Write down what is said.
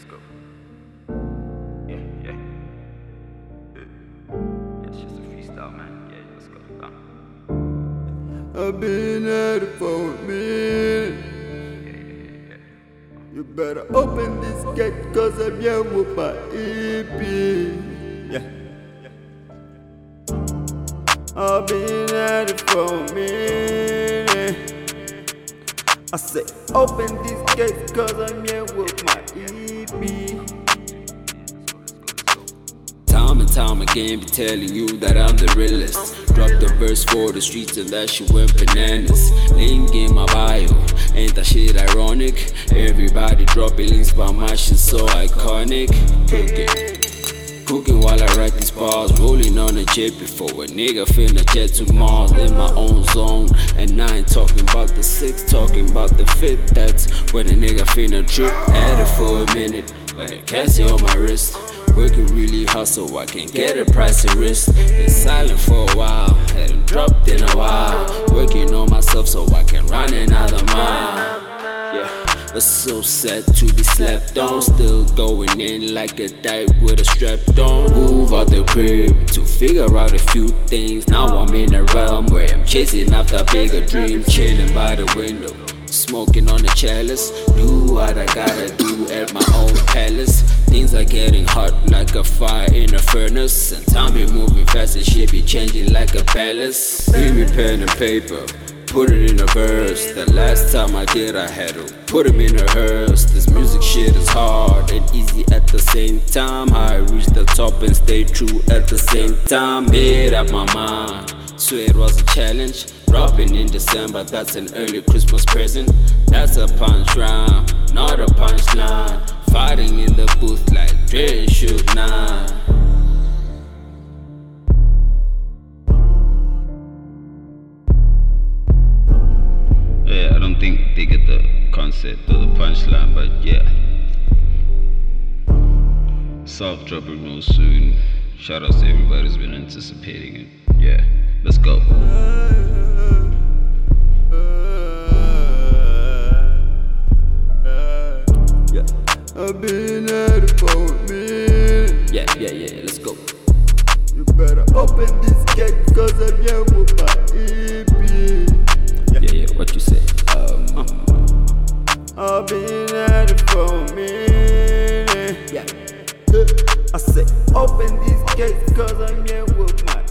let's go. Yeah, yeah. Yeah, it's just a freestyle, man. Yeah, let's go. Uh. I've been at it for a minute. You better open this gate cause I'm here with my EP. Yeah. I've been at it for a minute. I say open this gate cause I'm here with my EP. Time and time again, be telling you that I'm the realest. Drop the verse for the streets and that shit went bananas. Link in my bio, ain't that shit ironic? Everybody dropping links by my shit so iconic. Cooking, cooking while I write these bars, rolling on a jet before a nigga finna jet to Mars in my own zone. And I ain't talking about the six, talking about the fifth. That's when a nigga finna trip. Had it for a minute, but I can't see on my wrist. Working really hard so I can get a price of wrist. Been silent for a while, hadn't dropped in a while. Working on myself so I can run another mile. Yeah, it's so sad to be slept on. Still going in like a dive with a strap on. Move out crib to figure out a few things. Now I'm in a realm where I'm chasing after bigger dreams. Chilling by the window, smoking on the chalice. Do what I gotta do at my own palace. Things are getting hot like a fire in a furnace. And time be moving fast and shit be changing like a palace. Give me pen and paper. Put it in a verse. The last time I did, I had to put him in a hearse. This music shit is hard and easy at the same time. I reach the top and stay true at the same time. Made up my mind. Swear it was a challenge. Dropping in December, that's an early Christmas present. That's a punch rhyme, not a punchline. Fighting sunset to the punchline, but yeah. Soft dropping real soon. Shout outs to everybody who's been anticipating it. Yeah, let's go. Yeah. I've been at it for a minute. Yeah, yeah, yeah, let's go. You better open this been at it for a minute. Yeah. I said, open these gates, cause I'm here with my